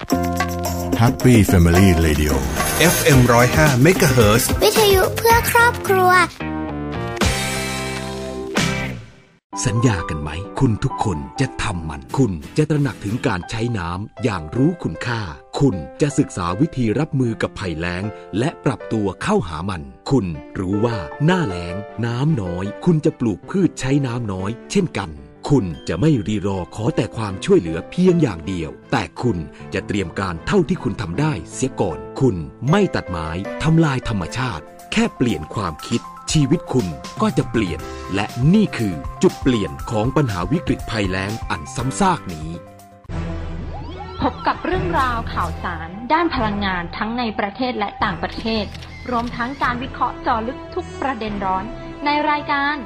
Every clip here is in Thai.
Happy Family Radio FM 105 MHz วิทยุเพื่อครอบครัว สัญญากันไหม คุณทุกคนจะทำมัน คุณจะตระหนักถึงการใช้น้ำอย่างรู้คุณค่า คุณจะศึกษาวิธีรับมือกับภัยแล้ง และปรับตัวเข้าหามัน คุณรู้ว่าหน้าแล้ง น้ำน้อย คุณจะปลูกพืชใช้น้ำน้อย เช่นกัน คุณจะไม่รีรอขอแต่ความช่วยเหลือเพียงอย่างเดียว แต่คุณจะเตรียมการเท่าที่คุณทำได้เสียก่อน คุณไม่ตัดไม้ทำลายธรรมชาติ แค่เปลี่ยนความคิด ชีวิตคุณก็จะเปลี่ยน และนี่คือจุดเปลี่ยนของปัญหาวิกฤตภัยแล้งอันซ้ำซากนี้ พบกับเรื่องราวข่าวสาร ด้านพลังงานทั้งในประเทศและต่างประเทศ รวมทั้งการวิเคราะห์เจอลึกทุกประเด็นร้อน ในรายการ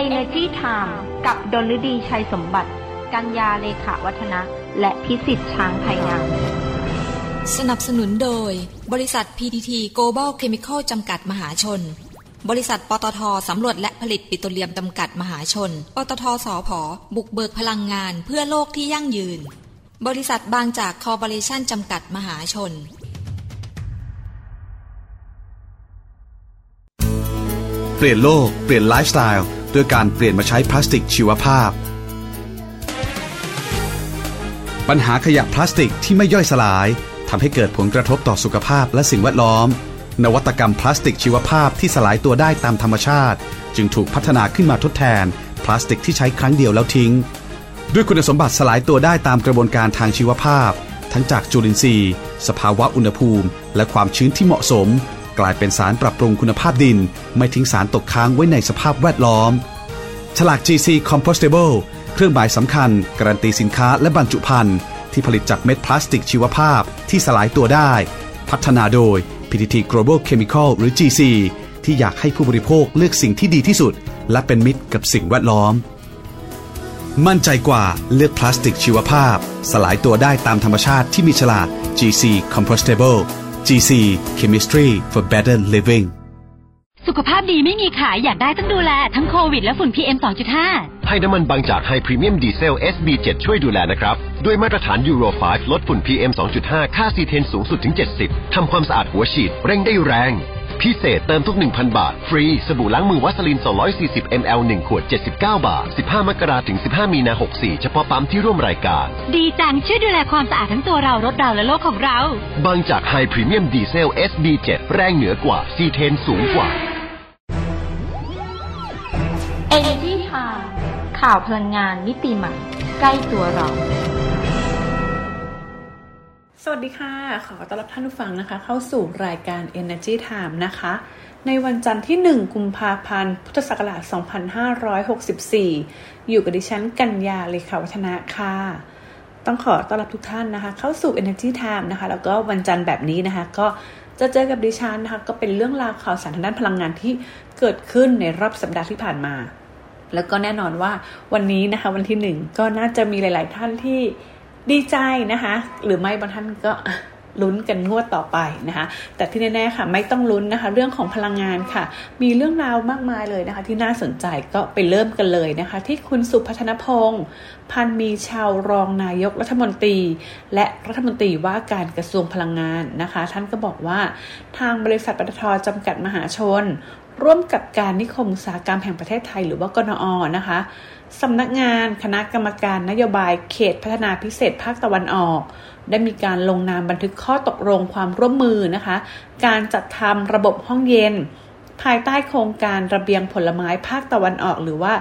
Energy Time กับดลฤดีชัยสมบัติ กัญญาเลขาวัฒนะ และพิสิทธิ์ช้างไทยงามสนับสนุนโดย บริษัท PTT Global Chemical จำกัดมหาชน บริษัทปตทสำรวจและผลิตปิโตรเลียมจำกัดมหาชน ปตทสอพอบุกเบิกพลังงานเพื่อโลกที่ยั่งยืน บริษัทบางจากคอร์ปอเรชั่นจำกัดมหาชนเปลี่ยนโลก เปลี่ยนไลฟ์สไตล์ ด้วยการเปลี่ยนมาใช้พลาสติกชีวภาพ ปัญหาขยะพลาสติกที่ไม่ย่อยสลายทำให้เกิดผลกระทบต่อสุขภาพและสิ่งแวดล้อม นวัตกรรมพลาสติกชีวภาพที่สลายตัวได้ตามธรรมชาติ จึงถูกพัฒนาขึ้นมาทดแทน พลาสติกที่ใช้ครั้งเดียวแล้วทิ้ง ด้วยคุณสมบัติสลายตัวได้ตามกระบวนการทางชีวภาพ ทั้งจากจุลินทรีย์ สภาวะอุณหภูมิ และความชื้นที่เหมาะสม กลายเป็นสารปรับปรุงคุณภาพดิน ไม่ทิ้งสารตกค้างไว้ในสภาพแวดล้อม ฉลาก GC Compostable เครื่องหมายสำคัญ การันตีสินค้าและบรรจุภัณฑ์ที่ผลิตจากเม็ดพลาสติกชีวภาพที่สลายตัวได้ พัฒนาโดย PTT Global Chemical หรือ GC ที่อยากให้ผู้บริโภคเลือกสิ่งที่ดีที่สุด และเป็นมิตรกับสิ่งแวดล้อม มั่นใจกว่าเลือกพลาสติกชีวภาพ สลายตัวได้ตามธรรมชาติที่มีฉลาก GC Compostable GC Chemistry for Better Living สุขภาพดีไม่มีขายอยากได้ต้องดูแล ทั้งโควิดและฝุ่น PM 2.5 ให้น้ำมันบางจากไฮพรีเมียมดีเซล SB7 ช่วยดูแลนะครับ ด้วยมาตรฐานยูโร 5 ลดฝุ่น PM 2.5 ค่าซีเทนสูงสุดถึง 70 ทำความสะอาดหัวฉีด เร่งได้แรง พิเศษเติมทุก 1,000 บาท ฟรีสบู่ล้างมือวัสลิน 240 ml 1 ขวด 79 บาท 15 มกราถึง 15 มีนา 64 เฉพาะปั๊มที่ร่วมรายการ ดีจัง ช่วยดูแลความสะอาดทั้งตัวเรารถเราและโลกของเรา บางจาก Hi Premium Diesel S B7 แรงเหนือกว่าซีเทนสูงกว่า Energy Time ข่าวพลังงานมิติใหม่ ใกล้ตัวเรา สวัสดีค่ะ ขอต้อนรับท่านผู้ฟังนะคะ เข้าสู่รายการ Energy Time นะคะ ในวันจันทร์ที่ 1 กุมภาพันธ์ พุทธศักราช 2564 อยู่กับดิฉันกัญญาเลขาวัฒนะค่ะ ต้องขอต้อนรับทุกท่านนะคะ เข้าสู่ Energy Time นะคะ แล้วก็วันจันทร์แบบนี้นะคะ ก็จะเจอกับดิฉันนะคะ ก็เป็นเรื่องราวข่าวสารทางด้านพลังงานที่เกิดขึ้นในรอบสัปดาห์ที่ผ่านมา แล้วก็แน่นอนว่าวันนี้นะคะ วันที่หนึ่งก็น่าจะมีหลาย ๆ ท่านที่ ดีใจนะคะ หรือไม่บางท่านก็ลุ้นกันงวดต่อไปนะคะ แต่ที่แน่ๆค่ะ ไม่ต้องลุ้นนะคะ เรื่องของพลังงานค่ะ มีเรื่องราวมากมายเลยนะคะ ที่น่าสนใจก็ไปเริ่มกันเลยนะคะ ที่คุณสุพัฒนพงศ์พันมีชาวรองนายกรัฐมนตรี และรัฐมนตรีว่าการกระทรวงพลังงานนะคะ ท่านก็บอกว่าทางบริษัทปตทจำกัดมหาชน ร่วมกับการนิคมอุตสาหกรรมแห่งประเทศไทย หรือว่ากนอนะคะ สำนักงานคณะกรรมการนโยบายเขตพัฒนาพิเศษภาคตะวันออก ได้มีการลงนามบันทึกข้อตกลงความร่วมมือนะคะ การจัดทำระบบห้องเย็น ภายใต้โครงการระเบียงผลไม้ภาคตะวันออกหรือว่า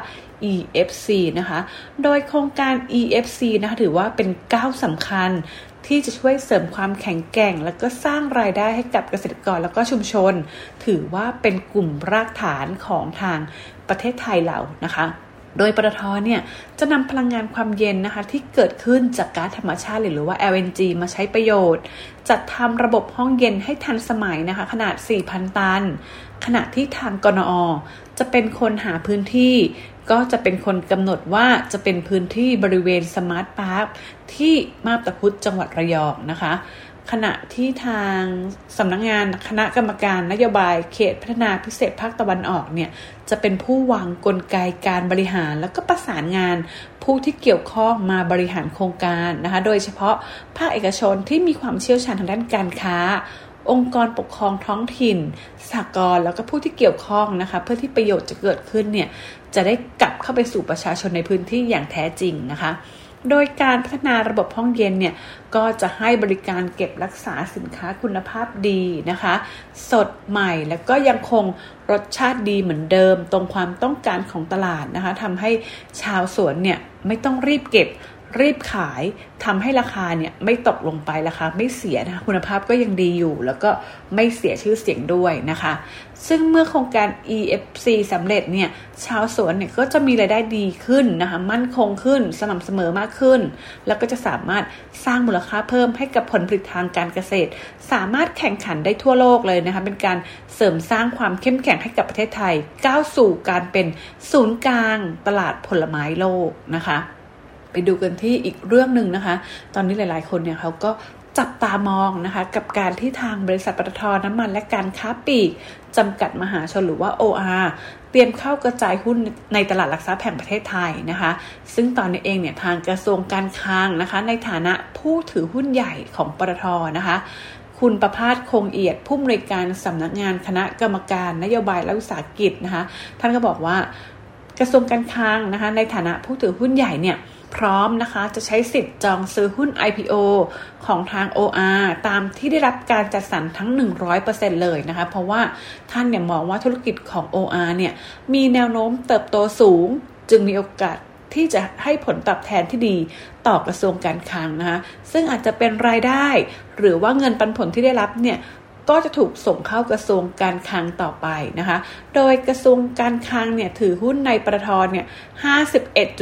EFC นะคะ โดยโครงการ EFC นะคะถือว่าเป็นก้าวสำคัญที่จะช่วยเสริมความแข็งแกร่ง และก็สร้างรายได้ให้กับเกษตรกรแล้วก็ชุมชน ถือว่าเป็นกลุ่มรากฐานของทางประเทศไทยเรานะคะ โดยปตทเนี่ยจะนำพลังงานความเย็นนะคะที่เกิดขึ้นจากก๊าซธรรมชาติหรือว่า LNG มาใช้ประโยชน์ จัดทำระบบห้องเย็นให้ทันสมัยนะคะขนาด 4,000 ตัน ขณะที่ทางกนอ จะเป็นคนหาพื้นที่ ก็จะเป็นคนกำหนดว่าจะเป็นพื้นที่บริเวณ Smart Park ที่มาบตาพุดจังหวัดระยองนะคะ ขณะที่ทางสำนักงานคณะกรรมการนโยบายเขตพัฒนาพิเศษภาคตะวันออกเนี่ยจะเป็นผู้วางกลไกการบริหาร แล้วก็ประสานงานผู้ที่เกี่ยวข้องมาบริหารโครงการนะคะโดยเฉพาะภาคเอกชนที่มีความเชี่ยวชาญทางด้านการค้า องค์กรปกครองท้องถิ่นสหกรณ์แล้วก็ผู้ที่เกี่ยวข้องนะคะเพื่อที่ประโยชน์จะเกิดขึ้นเนี่ยจะได้กลับเข้าไปสู่ประชาชนในพื้นที่อย่างแท้จริงนะคะ โดยการพัฒนาระบบห้องเย็นเนี่ยก็จะให้บริการเก็บรักษาสินค้าคุณภาพดีนะคะ สดใหม่แล้วก็ยังคงรสชาติดีเหมือนเดิม ตรงความต้องการของตลาดนะคะทำให้ชาวสวนเนี่ยไม่ต้องรีบเก็บ รีบขายทำให้ราคาเนี่ยไม่ตกลงไปราคาไม่เสียนะคะคุณภาพก็ยังดีอยู่ แล้วก็ไม่เสียชื่อเสียงด้วยนะคะ ซึ่งเมื่อโครงการ EFC สำเร็จเนี่ยชาวสวนเนี่ยก็จะมีรายได้ดีขึ้นนะคะมั่นคงขึ้นสม่ำเสมอมากขึ้น แล้วก็จะสามารถสร้างมูลค่าเพิ่มให้กับผลผลิตทางการเกษตร สามารถแข่งขันได้ทั่วโลกเลยนะคะเป็นการเสริมสร้างความเข้มแข็งให้กับประเทศไทย ก้าวสู่การเป็นศูนย์กลางตลาดผลไม้โลกนะคะ ไปดูกันที่อีกเรื่องหนึ่งนะคะ ตอนนี้หลายๆ คนเนี่ยเขาก็จับตามองนะคะกับการที่ทางบริษัทปตทน้ำมันและการค้าปลีกจำกัดมหาชนหรือว่า OR เตรียมเข้ากระจายหุ้นในตลาดหลักทรัพย์แห่งประเทศไทยนะคะ ซึ่งตอนนี้เองเนี่ยทางกระทรวงการคลังนะคะ ในฐานะผู้ถือหุ้นใหญ่ของปตทนะคะ คุณประพาสคงเอียดผู้อำนวยการสำนักงานคณะกรรมการนโยบายและวิสาหกิจนะคะ ท่านก็บอกว่ากระทรวงการคลังนะคะ ในฐานะผู้ถือหุ้นใหญ่เนี่ย พร้อมนะคะจะใช้สิทธิ์จองซื้อหุ้น IPO ของทาง OR ตามที่ได้รับการจัดสรรทั้ง 100%เลยนะคะ เพราะว่าท่านเนี่ยมองว่าธุรกิจของ OR เนี่ยมีแนวโน้มเติบโตสูง จึงมีโอกาสที่จะให้ผลตอบแทนที่ดีต่อกระทรวงการคลังนะคะ ซึ่งอาจจะเป็นรายได้ หรือว่าเงินปันผลที่ได้รับเนี่ย ก็จะถูกส่งเข้ากระทรวงการคลังต่อไปนะคะ โดยกระทรวงการคลังเนี่ยถือหุ้นในปตทเนี่ย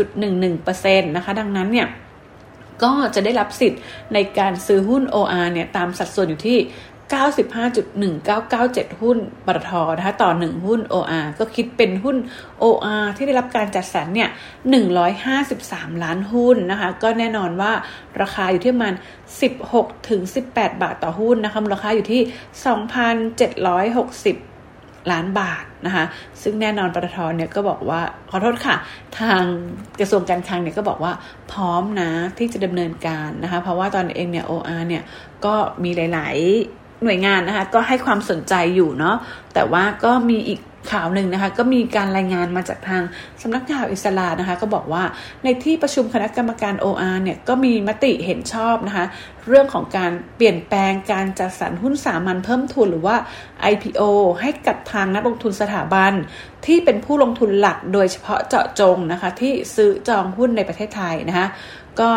51.11%นะคะ ดังนั้นเนี่ยก็จะได้รับสิทธิ์ในการซื้อหุ้น OR เนี่ยตามสัดส่วนอยู่ที่ 95.1997 หุ้นปตทนะคะต่อ 1 หุ้น OR ก็คิดเป็นหุ้น OR ที่ได้รับการจัดสรรเนี่ย153 ล้านหุ้นนะคะ ก็แน่นอนว่าราคาอยู่ที่ประมาณ 16 ถึง 18 บาทต่อหุ้นนะคะมูลค่าอยู่ที่ 2,760ล้านบาทนะคะ ซึ่งแน่นอนปตทเนี่ยก็บอกว่าขอโทษค่ะ ทางกระทรวงการคลังเนี่ยก็บอกว่าพร้อมนะที่จะดำเนินการนะคะ เพราะว่าตอนเองเนี่ย OR เนี่ยก็มีหลาย หน่วยงานนะคะก็ให้ความสนใจอยู่เนาะแต่ว่าก็มีอีกข่าวหนึ่งนะคะก็มีการรายงานมาจากทางสำนักข่าวอิสระนะคะ ก็บอกว่าในที่ประชุมคณะกรรมการ OR เนี่ยก็มีมติเห็นชอบนะคะ เรื่องของการเปลี่ยนแปลงการจัดสรรหุ้นสามัญเพิ่มทุนหรือว่า IPO ให้กับทางนักลงทุนสถาบัน ที่เป็นผู้ลงทุนหลักโดยเฉพาะเจาะจงนะคะ ที่ซื้อจองหุ้นในประเทศไทยนะคะ ก็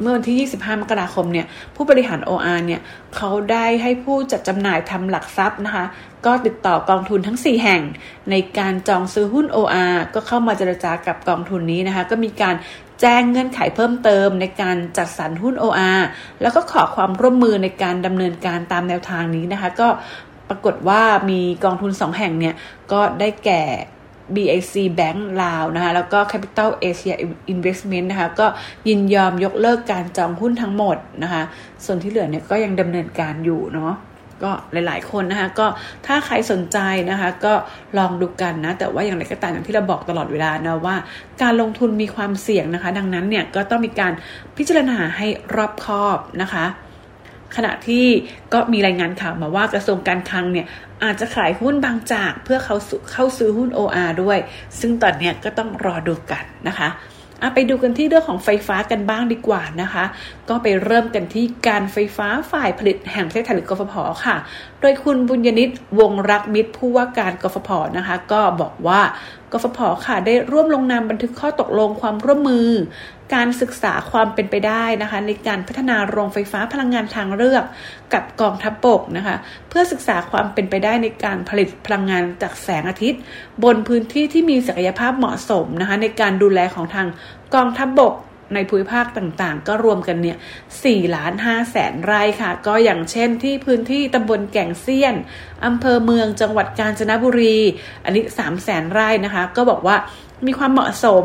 เมื่อวันที่ 25 มกราคมเนี่ยผู้บริหาร OR เนี่ยเขาได้ให้ผู้จัดจำหน่ายทำหลักทรัพย์นะคะ ก็ติดต่อกองทุนทั้ง 4 แห่ง ในการจองซื้อหุ้น OR ก็เข้ามาเจรจากับกองทุนนี้นะคะ ก็มีการแจ้งเงื่อนไขเพิ่มเติมในการจัดสรรหุ้น OR แล้วก็ขอความร่วมมือในการดำเนินการตามแนวทางนี้นะคะ ก็ปรากฏว่ามีกองทุน2แห่งเนี่ย ก็ได้แก่ BIC Bank ลาวนะคะแล้วก็ Capital Asia Investment นะคะก็ยินยอมยกเลิกการจองหุ้นทั้งหมดนะคะส่วนที่เหลือเนี่ยก็ยังดำเนินการอยู่เนาะก็หลาย ๆ คนนะคะก็ถ้าใครสนใจนะคะก็ลองดูกันนะ แต่ว่าอย่างไรก็ตามอย่างที่เราบอกตลอดเวลานะว่า การลงทุนมีความเสี่ยงนะคะ ดังนั้นเนี่ยก็ต้องมีการพิจารณาให้รอบคอบนะคะ ขณะที่ก็มีรายงานข่าวมาว่ากระทรวงการคลังเนี่ยอาจจะขายหุ้นบางจากเพื่อเขาเข้าซื้อหุ้น OR ด้วย ซึ่งตอนนี้ก็ต้องรอดูกันนะคะไปดูกันที่เรื่องของไฟฟ้ากันบ้างดีกว่านะคะ ก็ไปเริ่มกันที่การไฟฟ้าฝ่ายผลิตแห่งประเทศไทยหรือกฟผค่ะ โดยคุณบุญยนิตวงรักมิตรผู้ว่าการกฟผนะคะ ก็บอกว่ากฟผค่ะได้ร่วมลงนามบันทึกข้อตกลงความร่วมมือ การศึกษาความเป็นไปได้นะคะ ในการพัฒนาโรงไฟฟ้าพลังงานทางเลือก กับกองทัพบบกนะคะ เพื่อศึกษาความเป็นไปได้ในการผลิตพลังงานจากแสงอาทิตย์ บนพื้นที่ที่มีศักยภาพเหมาะสมนะคะ ในการดูแลของทางกองทัพบบก ในภูมิภาคต่างๆ ก็รวมกันเนี่ย4ล้าน5แสนไร่ค่ะ ก็อย่างเช่นที่พื้นที่ตำบลแก่งเซียนอำเภอเมืองจังหวัดกาญจนบุรี อันนี้3แสนไร่นะคะ ก็บอกว่า มีความเหมาะสม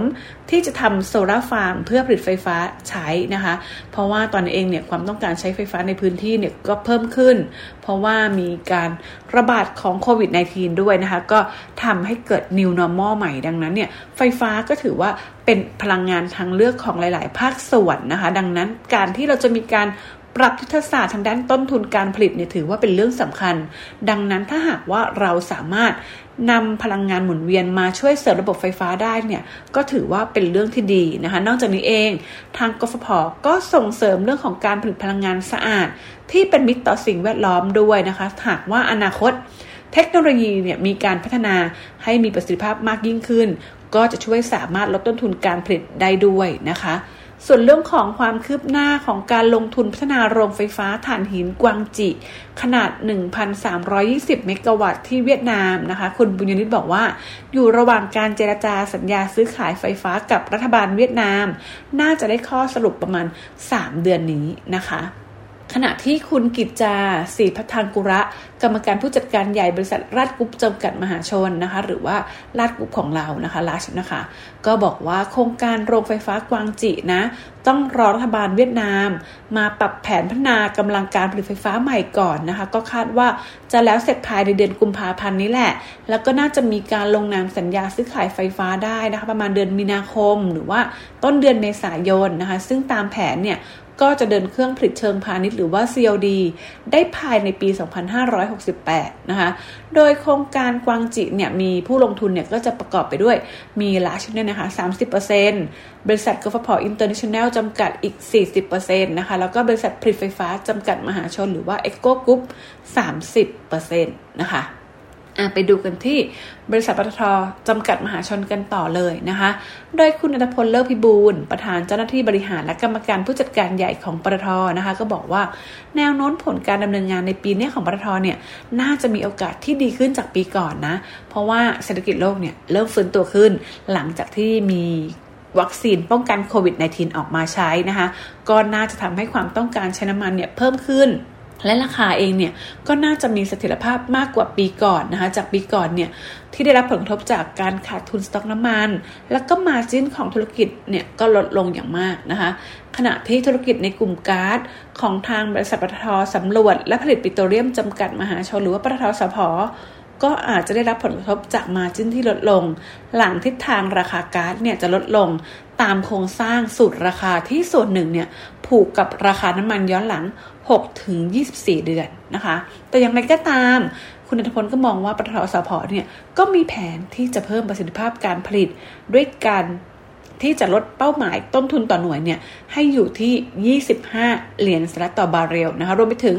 ที่จะทำโซลาร์ฟาร์มเพื่อผลิตไฟฟ้าใช้นะคะ เพราะว่าตอนนี้เองเนี่ยความต้องการใช้ไฟฟ้าในพื้นที่เนี่ยก็เพิ่มขึ้น เพราะว่ามีการระบาดของโควิด -19 ด้วยนะคะ ก็ทำให้เกิด new normal ใหม่ดังนั้นเนี่ยไฟฟ้าก็ถือว่าเป็นพลังงานทางเลือกของหลาย ๆ ภาคส่วนนะคะ ดังนั้นการที่เราจะมีการปรับยุทธศาสตร์ทางด้านต้นทุนการผลิตเนี่ยถือว่าเป็นเรื่องสำคัญ ดังนั้นถ้าหากว่าเราสามารถ นำพลังงานหมุนเวียนมาช่วยเสริมระบบไฟฟ้าได้เนี่ยก็ถือว่าเป็นเรื่องที่ดีนะคะ นอกจากนี้เองทางกฟผก็ส่งเสริมเรื่องของการผลิตพลังงานสะอาด ที่เป็นมิตรต่อสิ่งแวดล้อมด้วยนะคะ หากว่าอนาคตเทคโนโลยีเนี่ยมีการพัฒนาให้มีประสิทธิภาพมากยิ่งขึ้น ก็จะช่วยสามารถลดต้นทุนการผลิตได้ด้วยนะคะ ส่วนเรื่องของความคืบหน้าของการลงทุนพัฒนาโรงไฟฟ้าถ่านหินกวางจิ ขนาด 1,320 เมกะวัตต์ที่เวียดนามนะคะ คุณบุญยนิตบอกว่า อยู่ระหว่างการเจรจาสัญญาซื้อขายไฟฟ้ากับรัฐบาลเวียดนาม น่าจะได้ข้อสรุปประมาณ 3 เดือนนี้นะคะ ขณะที่คุณกิจจาสีพัฒานกุระ กรรมการผู้จัดการใหญ่บริษัทราดกุ๊ปจำกัดมหาชนนะคะ หรือว่าราดกุ๊ปของเรานะคะลัชนะคะ ก็บอกว่าโครงการโรงไฟฟ้ากวางจินะ ต้องรอรัฐบาลเวียดนาม มาปรับแผนพัฒนากำลังการผลิตไฟฟ้าใหม่ก่อนนะคะ ก็คาดว่าจะแล้วเสร็จภายในเดือนกุมภาพันธ์นี้แหละ แล้วก็น่าจะมีการลงนามสัญญาซื้อขายไฟฟ้าได้นะคะ ประมาณเดือนมีนาคม หรือว่าต้นเดือนเมษายนนะคะ ซึ่งตามแผนเนี่ย ก็จะเดินเครื่องผลิตเชิงพาณิชย์หรือว่า COD ได้ภายในปี 2568 นะคะ โดยโครงการกวางจิเนี่ยมีผู้ลงทุนเนี่ยก็จะประกอบไปด้วยมีราชเนี่ยนะคะ 30%บริษัทกฟผอินเตอร์เนชั่นแนลจำกัดอีก 40%นะคะ แล้วก็บริษัทผลิตไฟฟ้าจำกัดมหาชนหรือว่า EGCO Group 30%นะคะ ไปดูกันที่บริษัทปตทจำกัดมหาชนกันต่อเลยนะคะ โดยคุณอัตพลเลิศพิบูลประธานเจ้าหน้าที่บริหารและกรรมการผู้จัดการใหญ่ของปตทนะคะ ก็บอกว่าแนวโน้มผลการดำเนินงานในปีนี้ของปตทเนี่ยน่าจะมีโอกาสที่ดีขึ้นจากปีก่อนนะ เพราะว่าเศรษฐกิจโลกเนี่ยเริ่มฟื้นตัวขึ้น หลังจากที่มีวัคซีนป้องกันโควิด -19 ออกมาใช้นะคะ ก็น่าจะทำให้ความต้องการใช้น้ำมันเนี่ยเพิ่มขึ้น และราคาเองเนี่ยก็น่าจะมีเสถียรภาพมากกว่าปีก่อนนะคะจากปีก่อนเนี่ยที่ได้รับผลกระทบจากการขาดทุนสต็อกน้ำมัน แล้วก็มาจิ้นของธุรกิจเนี่ยก็ลดลงอย่างมากนะคะ ขณะที่ธุรกิจในกลุ่มก๊าซของทางบริษัทปตทสำรวจ และผลิตปิโตรเลียมจำกัดมหาชนหรือว่าปตทสพก็อาจจะได้รับผลกระทบจากมาจิ้นที่ลดลง หลังทิศทางราคาก๊าซเนี่ยจะลดลง ตามโครงสร้างสูตรราคาที่ส่วนหนึ่งเนี่ยผูกกับราคาน้ำมันย้อนหลัง6ถึง24 เดือนนะคะ แต่อย่างไรก็ตาม คุณนัทพลก็มองว่าปตทสพเนี่ยก็มีแผนที่จะเพิ่มประสิทธิภาพการผลิตด้วยการ ที่จะลดเป้าหมายต้นทุนต่อหน่วยเนี่ยให้อยู่ที่ 25 เหรียญสหรัฐต่อบาร์เรลนะคะรวมไปถึง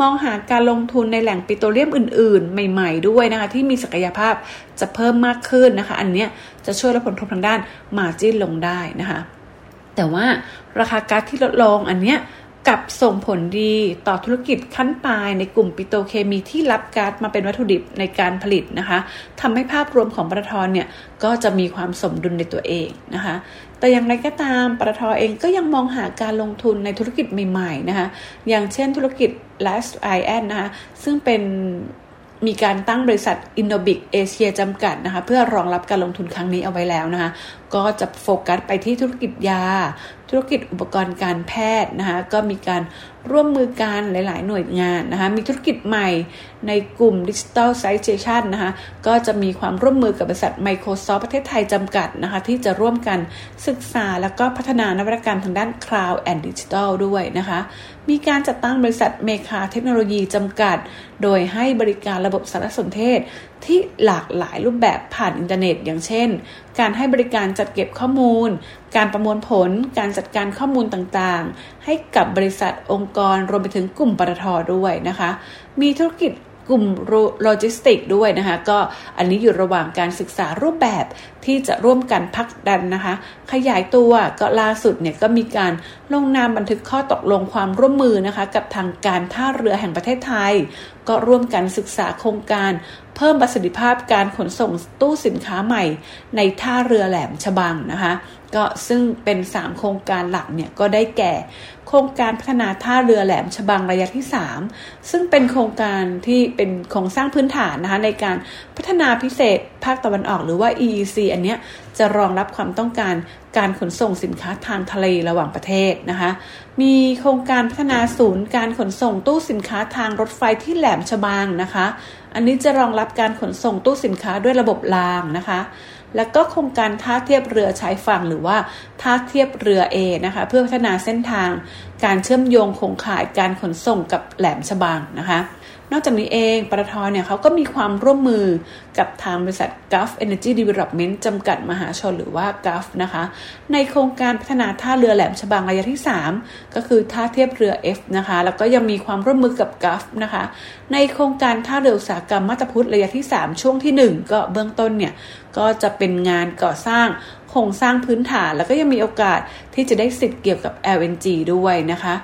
มองหาการลงทุนในแหล่งปิโตรเลียมอื่น ๆ ใหม่ ๆ ด้วยนะคะที่มีศักยภาพจะเพิ่มมากขึ้นนะคะ อันนี้จะช่วยลดผลกระทบทางด้านมาจิ้นลงได้นะคะแต่ว่าราคาก๊าซที่ลดลงอันเนี้ย กับส่งผลดีต่อธุรกิจขั้นปลายในกลุ่มปิโตเคมีที่รับก๊าซมาเป็นวัตถุดิบในการผลิตนะคะทำให้ภาพรวมของปตทเนี่ยก็จะมีความสมดุลในตัวเองนะคะ แต่อย่างไรก็ตามปตทเองก็ยังมองหาการลงทุนในธุรกิจใหม่ๆนะคะ อย่างเช่นธุรกิจ Last i n นะคะซึ่งเป็น มีการตั้งบริษัท Innobic Asia จำกัดนะคะเพื่อรองรับการลงทุนครั้งนี้เอาไว้แล้วนะคะก็จะโฟกัสไปที่ธุรกิจยา ธุรกิจอุปกรณ์การแพทย์นะคะก็มีการร่วมมือกันหลาย ๆ หน่วยงานนะคะมีธุรกิจใหม่ในกลุ่ม Digital s i t a t i o n นะคะก็จะมีความร่วมมือกับบริษัท Microsoft ประเทศไทยจำกัดนะคะที่จะร่วมกันศึกษาแล้วก็พัฒนานวัตกรรมทางด้าน Cloud and Digital ด้วยนะคะ มีการจัดตั้งบริษัทเมฆาเทคโนโลยีจำกัด โดยให้บริการระบบสารสนเทศ ที่หลากหลายรูปแบบผ่านอินเทอร์เน็ต อย่างเช่น การให้บริการจัดเก็บข้อมูล การประมวลผล การจัดการข้อมูลต่างๆ ให้กับบริษัทองค์กรรวมไปถึงกลุ่มปตทด้วยนะคะ มีธุรกิจ กลุ่มโลจิสติกด้วยนะคะ ก็อันนี้อยู่ระหว่างการศึกษารูปแบบที่จะร่วมกันผลักดันนะคะ ขยายตัวก็ล่าสุดเนี่ยก็มีการลงนามบันทึกข้อตกลงความร่วมมือนะคะ กับทางการท่าเรือแห่งประเทศไทย ก็ร่วมกันศึกษาโครงการ เพิ่มประสิทธิภาพการขนส่งตู้สินค้าใหม่ ในท่าเรือแหลมฉบังนะคะ ก็ซึ่งเป็น 3 โครงการหลักเนี่ยก็ได้แก่ โครงการพัฒนาท่าเรือแหลมฉบังระยะที่ 3 ซึ่งเป็นโครงการที่เป็นโครงสร้างพื้นฐานนะคะในการพัฒนาพิเศษภาคตะวันออกหรือว่า EEC อันเนี้ย จะรองรับความต้องการการขนส่งสินค้าทางทะเลระหว่างประเทศนะคะ มีโครงการพัฒนาศูนย์การขนส่งตู้สินค้าทางรถไฟที่แหลมฉบังนะคะ อันนี้จะรองรับการขนส่งตู้สินค้าด้วยระบบรางนะคะแล้วก็โครงการท่าเทียบเรือชายฝั่งหรือว่าท่าเทียบเรือ A นะคะ เพื่อพัฒนาเส้นทางการเชื่อมโยงโครงข่ายการขนส่งกับแหลมฉบังนะคะ นอกจากนี้เองปตทเนี่ยเขาก็มีความร่วมมือกับทางบริษัท Gulf Energy Development จำกัดมหาชนหรือว่า Gulf นะคะ ในโครงการพัฒนาท่าเรือแหลมฉบังระยะที่ 3 ก็คือท่าเทียบเรือ F นะคะ แล้วก็ยังมีความร่วมมือกับ Gulf นะคะ ในโครงการท่าเรืออุตสาหกรรมมาตาพุทธระยะที่ 3 ช่วงที่ 1 ก็เบื้องต้นเนี่ยก็จะเป็นงานก่อสร้างโครงสร้างพื้นฐาน แล้วก็ยังมีโอกาสที่จะได้สิทธิ์เกี่ยวกับ LNG ด้วยนะคะ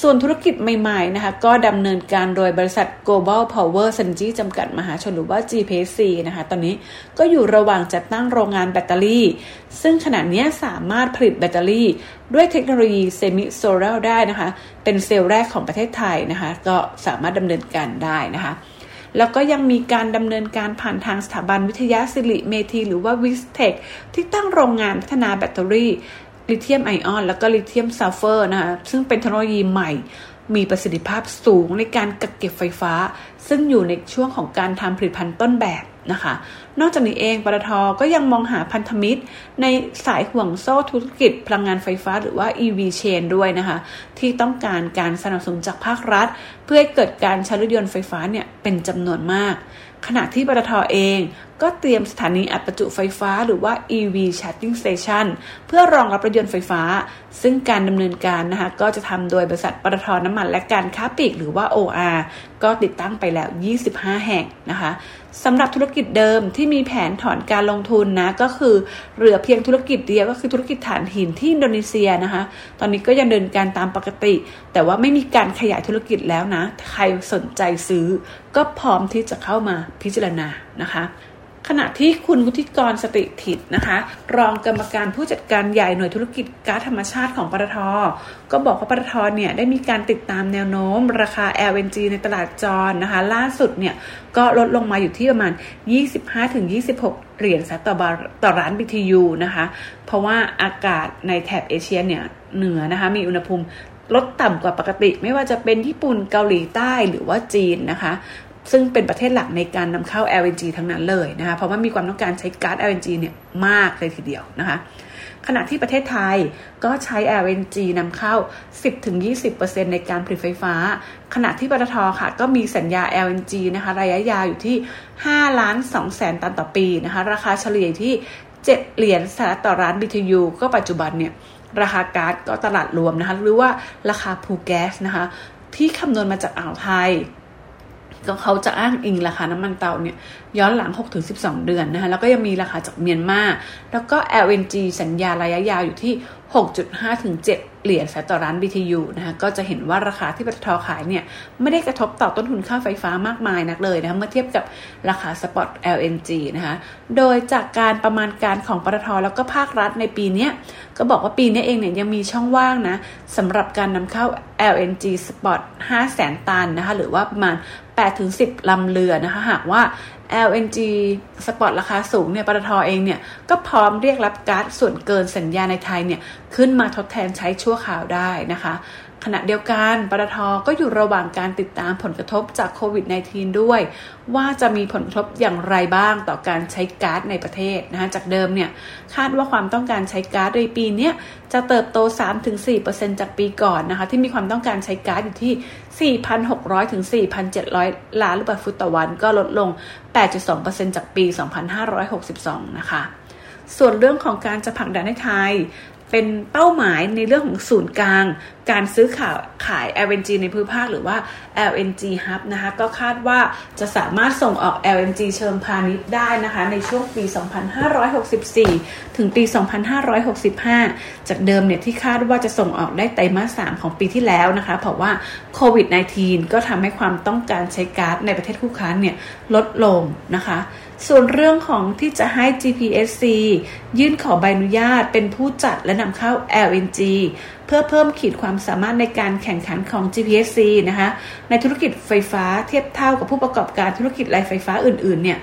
ส่วนธุรกิจใหม่ๆนะคะก็ดำเนินการโดยบริษัท Global Power Synergy จำกัดมหาชนหรือว่า GPSC นะคะตอนนี้ก็อยู่ระหว่างจัดตั้งโรงงานแบตเตอรี่ ซึ่งขณะนี้สามารถผลิตแบตเตอรี่ ด้วยเทคโนโลยี semi-solid ได้นะคะ เป็นเซลล์แรกของประเทศไทยนะคะก็สามารถดำเนินการได้นะคะแล้วก็ยังมีการดำเนินการผ่านทางสถาบันวิทยสิริเมธีหรือว่า VISTECที่ตั้งโรงงานพัฒนาแบตเตอรี่ ลิเธียมไอออน แล้วก็ลิเธียมซัลเฟอร์นะคะซึ่งเป็นเทคโนโลยีใหม่มีประสิทธิภาพสูงในการกักเก็บไฟฟ้า ซึ่งอยู่ในช่วงของการทำผลิตภัณฑ์ต้นแบบนะคะ นอกจากนี้เองปตทก็ยังมองหาพันธมิตร ในสายห่วงโซ่ธุรกิจพลังงานไฟฟ้าหรือว่า EV chain ด้วยนะคะ ที่ต้องการการสนับสนุนจากภาครัฐ เพื่อให้เกิดการใช้รถยนต์ไฟฟ้าเนี่ยเป็นจำนวนมาก ขณะที่ปตทเองก็เตรียมสถานีอัดประจุไฟฟ้าหรือว่า EV Charging Station เพื่อรองรับรถยนต์ไฟฟ้า ซึ่งการดำเนินการนะคะก็จะทำโดยบริษัทปตทน้ำมันและการค้าปลีกหรือว่า OR ก็ติดตั้งไปแล้ว 25 แห่งนะคะสำหรับธุรกิจเดิมที่มีแผนถอนการลงทุนนะก็คือเหลือเพียงธุรกิจเดียวก็คือธุรกิจฐานหินที่อินโดนีเซียนะคะ ตอนนี้ก็ยังเดินการตามปกติ แต่ว่าไม่มีการขยายธุรกิจแล้วนะ ใครสนใจซื้อ ก็พร้อมที่จะเข้ามาพิจารณานะคะ ขณะที่คุณวุฒิกรสติถิตนะคะ รองกรรมการผู้จัดการใหญ่หน่วยธุรกิจก๊าซธรรมชาติของปตทก็บอกว่าปตทเนี่ยได้มีการติดตามแนวโน้ม ราคา LNG ในตลาดจรนะคะ ล่าสุดเนี่ยก็ลดลงมาอยู่ที่ประมาณ 25-26 เหรียญต่อบาต่อร้าน BTU นะคะ เพราะว่าอากาศในแถบเอเชียเนี่ยเหนือนะคะมีอุณหภูมิลดต่ำกว่าปกติ ไม่ว่าจะเป็นญี่ปุ่นเกาหลีใต้หรือว่าจีนนะคะ ซึ่งเป็นประเทศหลักในการนำเข้า LNG ทั้งนั้นเลยนะคะเพราะว่ามีความต้องการใช้ก๊าซ LNG เนี่ยมากเลยทีเดียวนะคะขณะที่ประเทศไทยก็ใช้ LNG นำเข้า 10-20%ในการผลิตไฟฟ้า ขณะที่ปตทค่ะ ก็มีสัญญา LNG นะคะระยะยาวอยู่ที่5ล้าน2แสนตันต่อปีนะคะราคาเฉลี่ยที่ 7 เหรียญสหรัฐต่อร้าน BTU ก็ปัจจุบันเนี่ยราคาก๊าซก็ตลาดรวมนะคะหรือว่าราคาพูแก๊สนะคะที่คำนวณมาจากอ่าวไทย ก็เขาจะอ้างอิงราคาน้ำมันเตาเนี่ยย้อนหลัง 6-12 เดือนนะคะแล้วก็ยังมีราคาจากเมียนมาแล้วก็ LNG สัญญาระยะยาวอยู่ที่ 6.5ถึง7เหรียญแฟต่อร้าน BTU นะคะก็จะเห็นว่าราคาที่ปตทขายเนี่ยไม่ได้กระทบต่อต้นทุนค่าไฟฟ้ามากมายนักเลยนะคะเมื่อเทียบกับราคาสปอต LNG นะคะโดยจากการประมาณการของปตทแล้วก็ภาครัฐในปีนี้ก็บอกว่าปีนี้เองเนี่ยยังมีช่องว่างนะสำหรับการนำเข้า LNG สปอต5แสนตันนะคะหรือว่าประมาณ8-10 ลำเรือนะคะหากว่า LNG สปอตราคาสูงเนี่ยปตทเองเนี่ยก็พร้อมเรียกรับก๊าซส่วนเกินสัญญาในไทยเนี่ยขึ้นมาทดแทนใช้ชั่วคราวได้นะคะ ขณะเดียวกันปตทก็อยู่ระหว่างการติดตามผลกระทบจากโควิด -19 ด้วย ว่าจะมีผลกระทบอย่างไรบ้างต่อการใช้ก๊าซในประเทศนะคะจากเดิมเนี่ยคาดว่าความต้องการใช้ก๊าซในปีนี้จะเติบโต 3-4%จากปีก่อนนะคะที่มีความต้องการใช้ก๊าซอยู่ที่ 4,600 ถึง 4,700 ล้านลูกบาศก์ฟุตต่อวัน ก็ลดลง 8.2%จากปี 2562 นะคะส่วนเรื่องของการจะผลักดันให้ไทย เป็นเป้าหมายในเรื่องของศูนย์กลาง การซื้อขายขาย LNG ในภูมิภาคหรือว่า LNG Hub นะคะก็คาดว่าจะสามารถส่งออก LNG เชิงพาณิชย์ได้นะคะ ในช่วงปี 2564 ถึงปี 2565 จากเดิมเนี่ยที่คาดว่าจะส่งออกได้ไตรมาส 3 ของปีที่แล้วนะคะ เพราะว่าโควิด -19 ก็ทำให้ความต้องการใช้ก๊าซในประเทศคู่ค้าเนี่ยลดลงนะคะ ส่วนเรื่องของที่จะให้ GPSC ยื่นขอใบอนุญาตเป็นผู้จัดและนำเข้า LNG เพื่อเพิ่มขีดความสามารถในการแข่งขันของ GPSC นะคะในธุรกิจไฟฟ้าเทียบเท่ากับผู้ประกอบการธุรกิจไรไฟฟ้าอื่นๆเนี่ย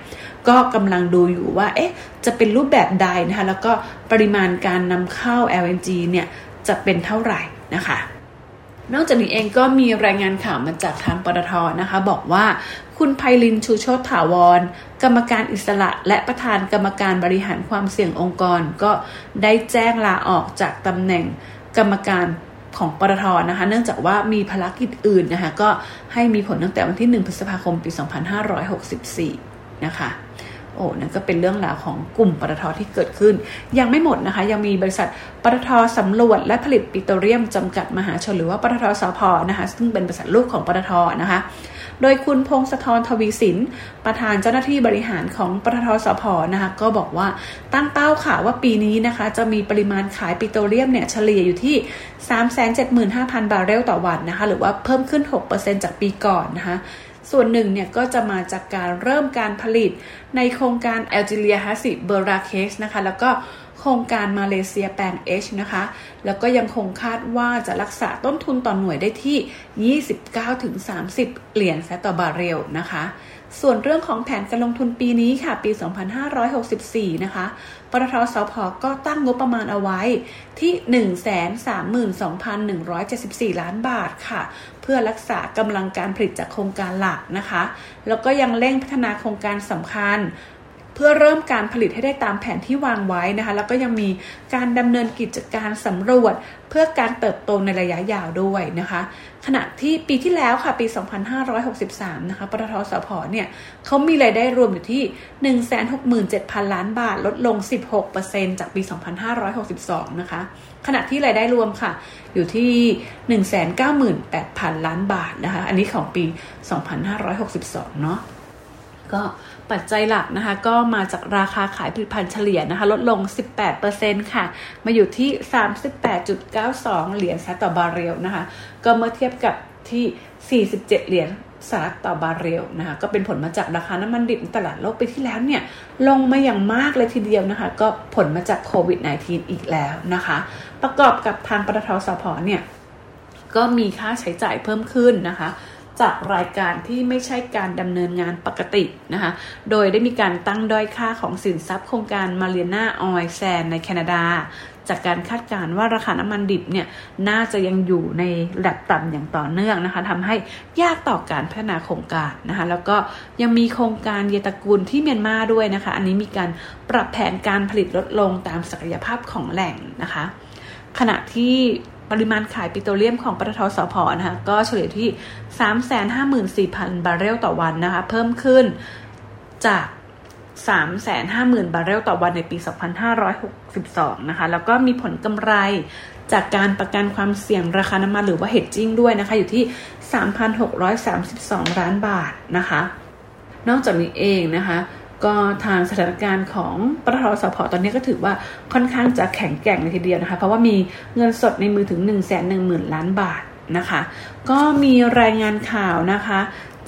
ก็กำลังดูอยู่ว่าเอ๊ะจะเป็นรูปแบบใดนะคะแล้วก็ปริมาณการนำเข้า LNG เนี่ยจะเป็นเท่าไหร่นะคะนอกจากนี้เองก็มีรายงานข่าวมาจากทางปตทนะคะ บอกว่า คุณไพลินชูโชตถาวร กรรมการอิสระและประธานกรรมการบริหารความเสี่ยงองค์กร ก็ได้แจ้งลาออกจากตำแหน่งกรรมการของปตทนะคะ เนื่องจากว่ามีภารกิจอื่นนะคะ ก็ให้มีผลตั้งแต่วันที่ 1 พฤษภาคมปี 2564 นะคะโอ้นั่นก็เป็นเรื่องราวของกลุ่มปตทที่เกิดขึ้น ยังไม่หมดนะคะ ยังมีบริษัทปตทสำรวจและผลิตปิโตรเลียมจำกัดมหาชนหรือว่าปตทสพนะคะ ซึ่งเป็นบริษัทลูกของปตทนะคะ โดยคุณพงศธรทวีสิน ประธานเจ้าหน้าที่บริหารของปตทสพนะคะก็บอกว่าตั้งเป้าค่ะว่าปีนี้นะคะจะมีปริมาณขายปิโตรเลียมเนี่ยเฉลี่ยอยู่ที่ 375,000 บาร์เรลต่อวันนะคะหรือว่าเพิ่มขึ้น 6%จากปีก่อนนะคะส่วนหนึ่งเนี่ยก็จะมาจากการเริ่มการผลิตในโครงการแอลจีเรียฮัสซิเบอราเคสนะคะแล้วก็ ครงการมาเลเซียแปลง H นะคะ แล้วก็ยังคงคาดว่าจะรักษาต้นทุนต่อหน่วยได้ที่ 29-30 เหรียญต่อบาร์เรลนะคะ ส่วนเรื่องของแผนการลงทุนปีนี้ค่ะ ปี 2564 นะคะปตทสพก็ตั้งงบประมาณเอาไว้ที่ 132,174 ล้านบาทค่ะ เพื่อรักษากำลังการผลิตจากโครงการหลักนะคะ แล้วก็ยังเร่งพัฒนาโครงการสำคัญ เพื่อเริ่มการผลิตให้ได้ตามแผนที่วางไว้นะคะ แล้วก็ยังมีการดำเนินกิจการสำรวจ เพื่อการเติบโตในระยะยาวด้วยนะคะ ขณะที่ปีที่แล้วค่ะปี 2563 นะคะปตทสพเนี่ยเขามีรายได้รวมอยู่ที่ 167,000 ล้านบาท ลดลง 16%จากปี 2562 นะคะ ขณะที่รายได้รวมค่ะ อยู่ที่ 198,000 ล้านบาทนะคะ อันนี้ของปี 2562 เนาะก็ ปัจจัยหลักนะคะ ก็มาจากราคาขายผลิตภัณฑ์เฉลี่ยนะคะ ลดลง 18%ค่ะ มาอยู่ที่ 38.92 เหรียญสหรัฐต่อบาร์เรลนะคะ ก็เมื่อเทียบกับที่ 47 เหรียญสหรัฐต่อบาร์เรลนะคะ ก็เป็นผลมาจากราคาน้ำมันดิบในตลาดโลกปีที่แล้วเนี่ย ลงมาอย่างมากเลยทีเดียวนะคะ ก็ผลมาจากโควิด -19 อีกแล้วนะคะ ประกอบกับทางปตทสผเนี่ย ก็มีค่าใช้จ่ายเพิ่มขึ้นนะคะ จากรายการที่ไม่ใช่การดำเนินงานปกตินะคะ โดยได้มีการตั้งด้อยค่าของสินทรัพย์โครงการมาเรียนาออยแซนในแคนาดา จากการคาดการณ์ว่าราคาน้ำมันดิบเนี่ยน่าจะยังอยู่ในระดับต่ำอย่างต่อเนื่องนะคะทำให้ยากต่อการพัฒนาโครงการนะคะ แล้วก็ยังมีโครงการเยตกูลที่เมียนมาด้วยนะคะ อันนี้มีการปรับแผนการผลิตลดลงตามศักยภาพของแหล่งนะคะ ขณะที่ ปริมาณขายปิโตรเลียมของปตทสผนะคะก็เฉลี่ยที่ 354,000 บาร์เรลต่อวันนะคะเพิ่มขึ้นจาก 350,000 บาร์เรลต่อวันในปี 2562 นะคะ แล้วก็มีผลกำไรจากการประกันความเสี่ยงราคาน้ำมันหรือว่า hedging ด้วยนะคะ อยู่ที่ 3,632 ล้านบาทนะคะ นอกจากนี้เองนะคะ ก็ทางสถานการณ์ของปตทสผตอนนี้ก็ถือว่าค่อนข้างจะแข็งแกร่งเลยทีเดียวนะคะ เพราะว่ามีเงินสดในมือถึง 1 1 0 0 0 0 ล้านบาทนะคะ ก็มีรายงานข่าวนะคะ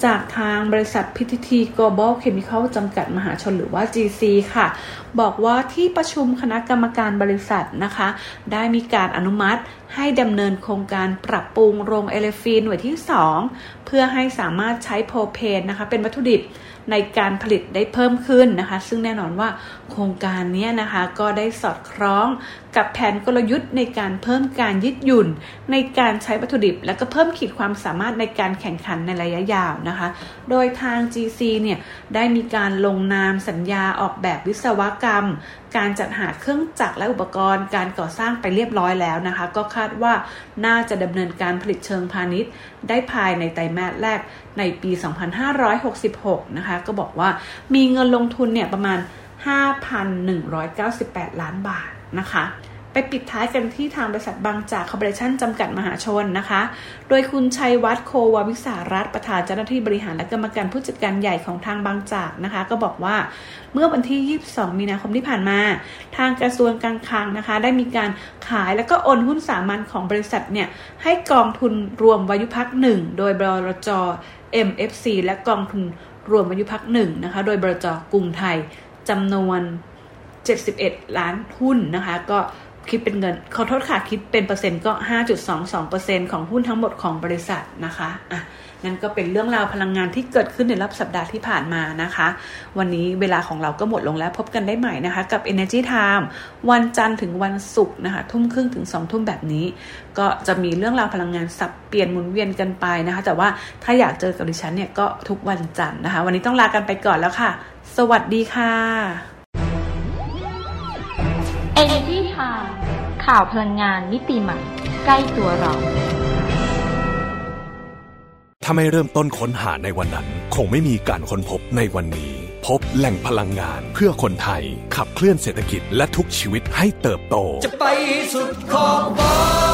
จากทางบริษัท PTT Global Chemical จำกัดมหาชนหรือว่า GC ค่ะ บอกว่าที่ประชุมคณะกรรมการบริษัทนะคะ ได้มีการอนุมัติ ให้ดำเนินโครงการปรับปรุงโรงเอเลฟีนหน่วยที่ 2 เพื่อให้สามารถใช้โพเพนนะคะเป็นวัตถุดิบในการผลิตได้เพิ่มขึ้นนะคะ ซึ่งแน่นอนว่าโครงการนี้นะคะก็ได้สอดคล้องกับแผนกลยุทธ์ในการเพิ่มการยืดหยุ่น ในการใช้วัตถุดิบ และก็เพิ่มขีดความสามารถในการแข่งขันในระยะยาวนะคะ โดยทาง GC เนี่ยได้มีการลงนามสัญญาออกแบบวิศวกรรมการจัดหาเครื่องจักรและอุปกรณ์ การก่อสร้างไปเรียบร้อยแล้วนะคะ ก็คาดว่าน่าจะดำเนินการผลิตเชิงพาณิชย์ ได้ภายในไตรมาสแรกในปี 2566 นะคะ ก็บอกว่ามีเงินลงทุนเนี่ยประมาณ 5,198 ล้านบาทนะคะ ไปปิดท้ายกันที่ทางบริษัทบางจากคอร์ปอเรชั่นจำกัดมหาชนนะคะ โดยคุณชัยวัฒน์โควาวิสารัตประธานเจ้าหน้าที่บริหารและกรรมการผู้จัดการใหญ่ของทางบางจากนะคะ ก็บอกว่าเมื่อวันที่ 22 มีนาคมที่ผ่านมา ทางกระทรวงการคลังนะคะ ได้มีการขายแล้วก็โอนหุ้นสามัญของบริษัทเนี่ยให้กองทุนรวมวายุพักหนึ่งโดยบรจ MFC และกองทุนรวมวายุพักหนึ่งนะคะ โดยบรจกรุงไทยจำนวน 71 ล้านหุ้นนะคะ ก็ คิดเป็นเงินขอโทษค่ะคิดเป็นเปอร์เซ็นต์ก็ 5.22%ของหุ้นทั้งหมดของบริษัทนะคะอะนั่นก็เป็นเรื่องราวพลังงานที่เกิดขึ้นในรอบสัปดาห์ที่ผ่านมานะคะ วันนี้เวลาของเราก็หมดลงแล้วพบกันได้ใหม่นะคะ กับ Energy Time วันจันทร์ถึงวันศุกร์นะคะ ทุ่มครึ่งถึงสองทุ่มแบบนี้ ก็จะมีเรื่องราวพลังงานสับเปลี่ยนหมุนเวียนกันไปนะคะ แต่ว่าถ้าอยากเจอกับดิฉันเนี่ยก็ทุกวันจันทร์นะคะ วันนี้ต้องลากันไปก่อนแล้วค่ะ สวัสดีค่ะ Energy Time ข่าวพลังงานมิติใหม่ ใกล้ตัวเรา ถ้าไม่เริ่มต้นค้นหาในวันนั้น คงไม่มีการค้นพบในวันนี้ พบแหล่งพลังงานเพื่อคนไทย ขับเคลื่อนเศรษฐกิจและทุกชีวิตให้เติบโต จะไปสุดขอบฟ้า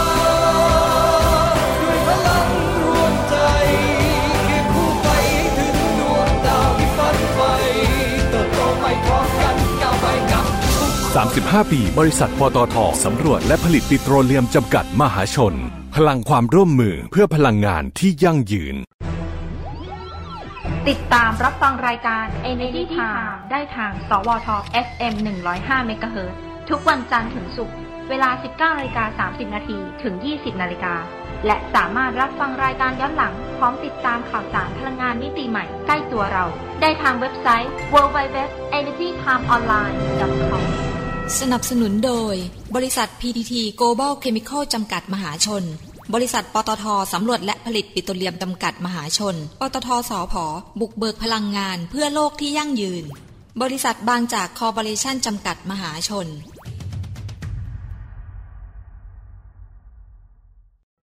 35 ปี บริษัทปตทสำรวจและผลิตปิโตรเลียมจำกัดมหาชน พลังความร่วมมือเพื่อพลังงานที่ยั่งยืน ติดตามรับฟังรายการ Energy Time ได้ทาง สวท FM 105 MHz ทุกวันจันทร์ถึงศุกร์เวลา 19นาฬิกา30 นาทีถึง 20 นาฬิกา และสามารถรับฟังรายการย้อนหลัง พร้อมติดตามข่าวสารพลังงานมิติใหม่ใกล้ตัวเรา ได้ทางเว็บไซต์ www.energytimeonline.com สนับสนุนโดย บริษัท PTT Global Chemical จำกัดมหาชน บริษัทปตทสำรวจและผลิตปิโตรเลียมจำกัดมหาชน ปตทสอพอบุกเบิกพลังงานเพื่อโลกที่ยั่งยืน บริษัทบางจากคอร์ปอเรชั่นจำกัดมหาชน